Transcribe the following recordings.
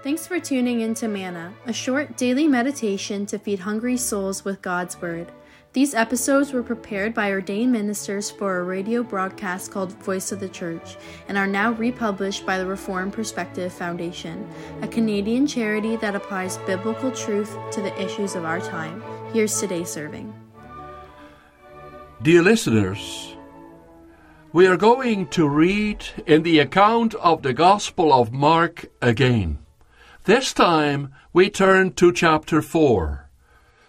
Thanks for tuning in to Manna, a short daily meditation to feed hungry souls with God's Word. These episodes were prepared by ordained ministers for a radio broadcast called Voice of the Church and are now republished by the Reformed Perspective Foundation, a Canadian charity that applies biblical truth to the issues of our time. Here's today's serving. Dear listeners, we are going to read in the account of the Gospel of Mark again. This time we turn to chapter 4.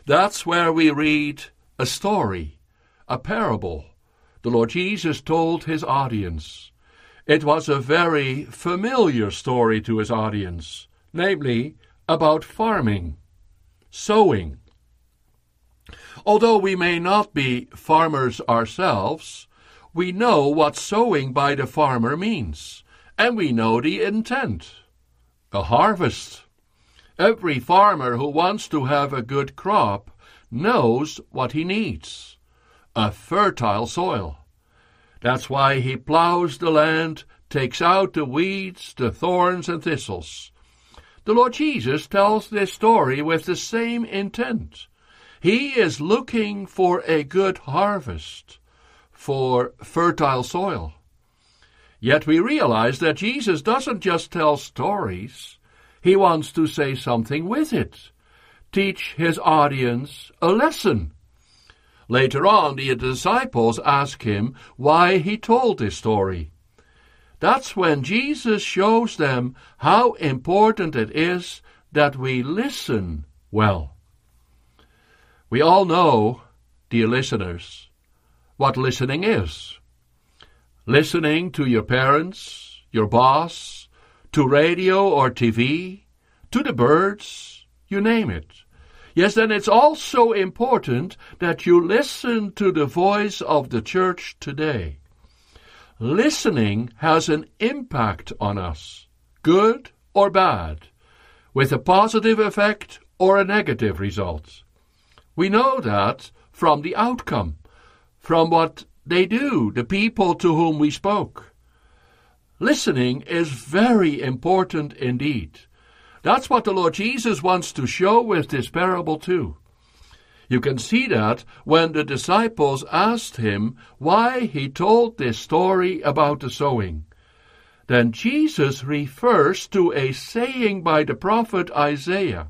That's where we read a story, a parable the Lord Jesus told his audience. It was a very familiar story to his audience, namely about farming, sowing. Although we may not be farmers ourselves, we know what sowing by the farmer means, and we know the intent a harvest. Every farmer who wants to have a good crop knows what he needs a fertile soil. That's why he plows the land, takes out the weeds, the thorns, and thistles. The Lord Jesus tells this story with the same intent. He is looking for a good harvest, for fertile soil. Yet we realize that Jesus doesn't just tell stories, he wants to say something with it teach his audience a lesson. Later on, the disciples ask him why he told this story. That's when Jesus shows them how important it is that we listen well. We all know, dear listeners, what listening is. Listening to your parents, your boss, to radio or TV, to the birds, you name it. Yes, then it's also important that you listen to the voice of the church today. Listening has an impact on us, good or bad, with a positive effect or a negative result. We know that from the outcome, from what they do, the people to whom we spoke. Listening is very important indeed. That's what the Lord Jesus wants to show with this parable, too. You can see that when the disciples asked him why he told this story about the sowing. Then Jesus refers to a saying by the prophet Isaiah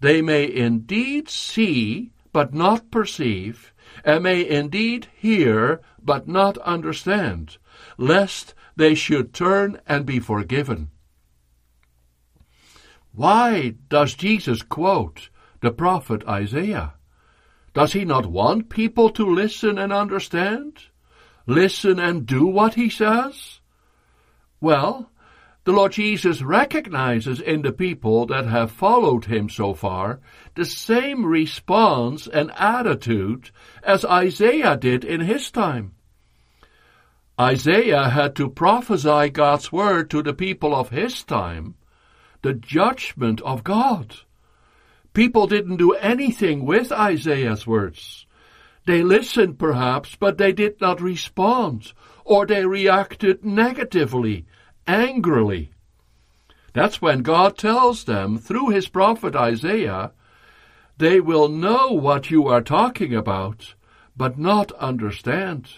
They may indeed see, but not perceive, and may indeed hear, but not understand, lest they should turn and be forgiven. Why does Jesus quote the prophet Isaiah? Does he not want people to listen and understand? Listen and do what he says? Well, the Lord Jesus recognizes in the people that have followed him so far the same response and attitude as Isaiah did in his time. Isaiah had to prophesy God's word to the people of his time the judgment of God. People didn't do anything with Isaiah's words. They listened perhaps, but they did not respond, or they reacted negatively, angrily. That's when God tells them through his prophet Isaiah, they will know what you are talking about, but not understand.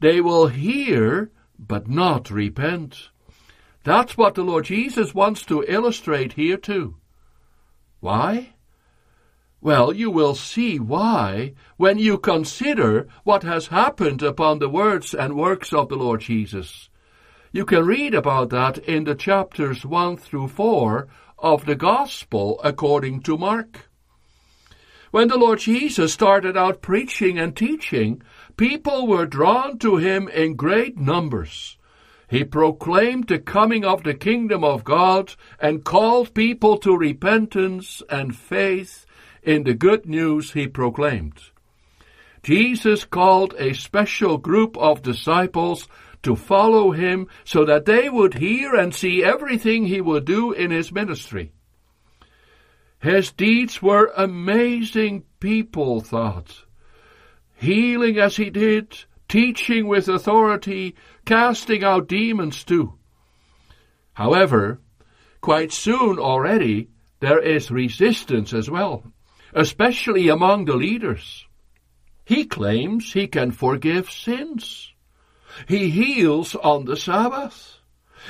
They will hear, but not repent. That's what the Lord Jesus wants to illustrate here too. Why? Well, you will see why when you consider what has happened upon the words and works of the Lord Jesus. You can read about that in the chapters 1 through 4 of the Gospel according to Mark. When the Lord Jesus started out preaching and teaching, people were drawn to him in great numbers. He proclaimed the coming of the kingdom of God and called people to repentance and faith in the good news he proclaimed. Jesus called a special group of disciples to follow him so that they would hear and see everything he would do in his ministry. His deeds were amazing, people thought. Healing as he did, teaching with authority, casting out demons too. However, quite soon already there is resistance as well, especially among the leaders. He claims he can forgive sins. He heals on the Sabbath.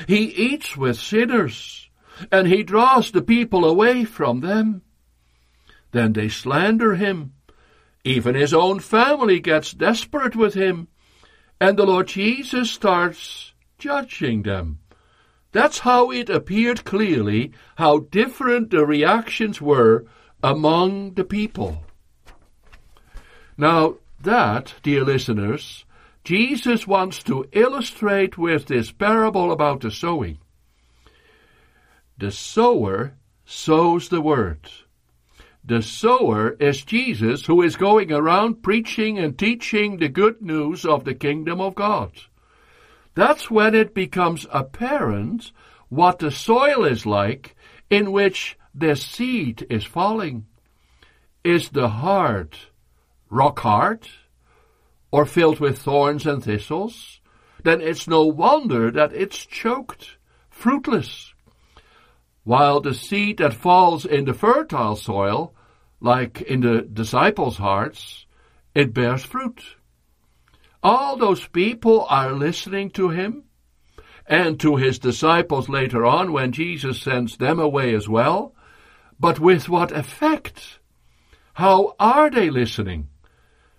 He eats with sinners, and he draws the people away from them. Then they slander him. Even his own family gets desperate with him, and the Lord Jesus starts judging them. That's how it appeared clearly how different the reactions were among the people. Now, that, dear listeners, Jesus wants to illustrate with this parable about the sowing. The sower sows the word. The sower is Jesus who is going around preaching and teaching the good news of the kingdom of God. That's when it becomes apparent what the soil is like in which the seed is falling. Is the heart rock hard or filled with thorns and thistles? Then it's no wonder that it's choked, fruitless. While the seed that falls in the fertile soil, like in the disciples' hearts, it bears fruit all those people are listening to him and to his disciples later on when Jesus sends them away as well. But with what effect? How are they listening?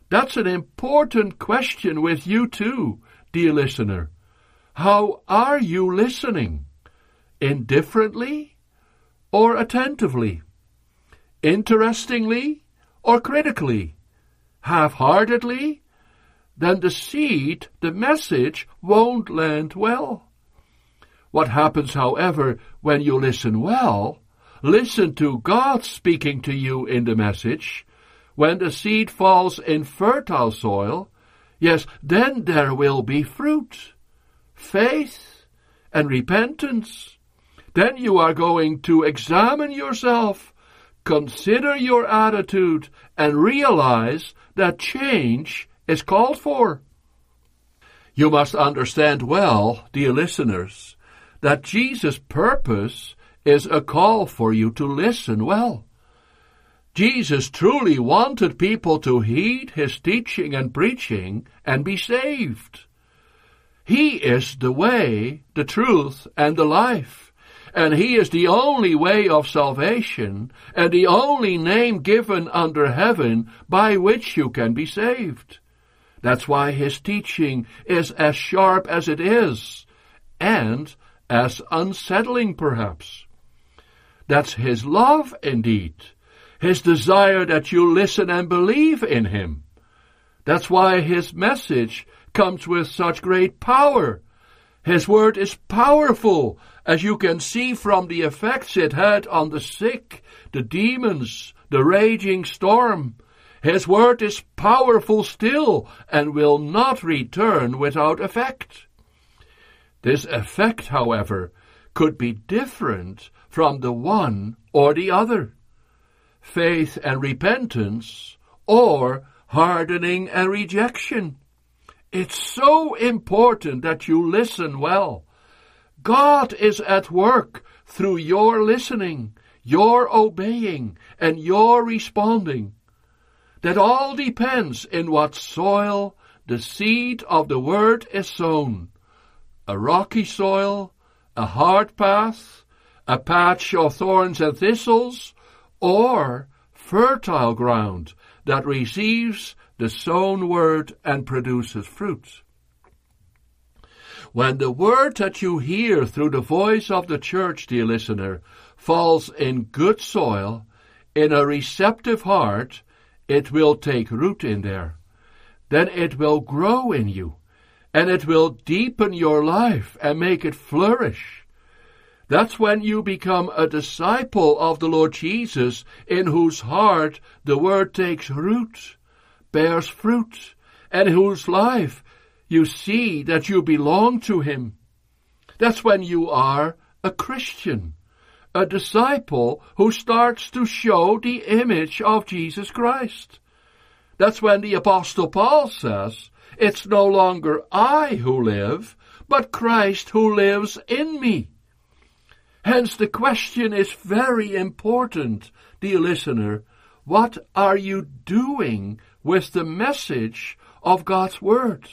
That's an important question with you too, dear listener. How are you listening? Indifferently or attentively? Interestingly or critically? Half-heartedly then the seed, the message, won't land well. What happens, however, when you listen well, listen to God speaking to you in the message, when the seed falls in fertile soil, yes, then there will be fruit, faith, and repentance. Then you are going to examine yourself, consider your attitude, and realize that change is called for. You must understand well, dear listeners, that Jesus' purpose is a call for you to listen well. Jesus truly wanted people to heed his teaching and preaching and be saved. He is the way, the truth, and the life. And he is the only way of salvation and the only name given under heaven by which you can be saved. That's why his teaching is as sharp as it is, and as unsettling perhaps. That's his love indeed, his desire that you listen and believe in him. That's why his message comes with such great power. His word is powerful, as you can see from the effects it had on the sick, the demons, the raging storm, his word is powerful still and will not return without effect. This effect, however, could be different from the one or the other. Faith and repentance or hardening and rejection. It's so important that you listen well. God is at work through your listening, your obeying, and your responding. That all depends in what soil the seed of the word is sown. A rocky soil, a hard path, a patch of thorns and thistles, or fertile ground that receives the sown word and produces fruit. When the word that you hear through the voice of the church, dear listener, falls in good soil, in a receptive heart, it will take root in there. Then it will grow in you, and it will deepen your life and make it flourish. That's when you become a disciple of the Lord Jesus, in whose heart the word takes root, bears fruit, and whose life you see that you belong to him. That's when you are a Christian a disciple who starts to show the image of Jesus Christ. That's when the Apostle Paul says, It's no longer I who live, but Christ who lives in me. Hence the question is very important, dear listener. What are you doing with the message of God's Word?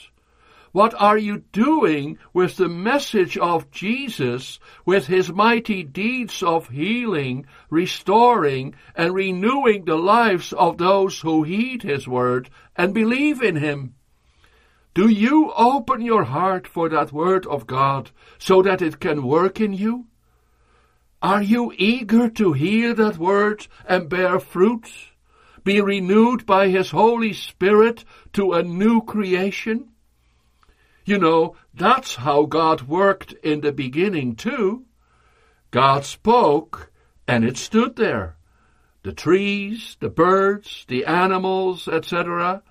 What are you doing with the message of Jesus, with his mighty deeds of healing, restoring, and renewing the lives of those who heed his word and believe in him? Do you open your heart for that word of God so that it can work in you? Are you eager to hear that word and bear fruit? Be renewed by his Holy Spirit to a new creation? You know, that's how God worked in the beginning, too. God spoke, and it stood there. The trees, the birds, the animals, etc.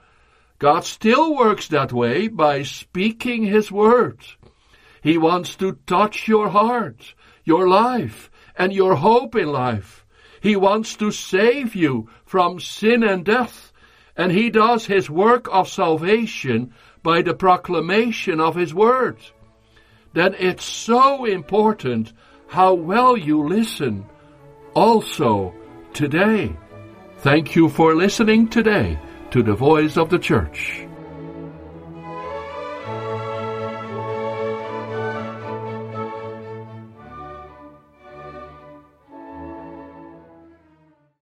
God still works that way by speaking His word. He wants to touch your heart, your life, and your hope in life. He wants to save you from sin and death, and He does His work of salvation by the proclamation of His Word, then it's so important how well you listen also today. Thank you for listening today to the voice of the church.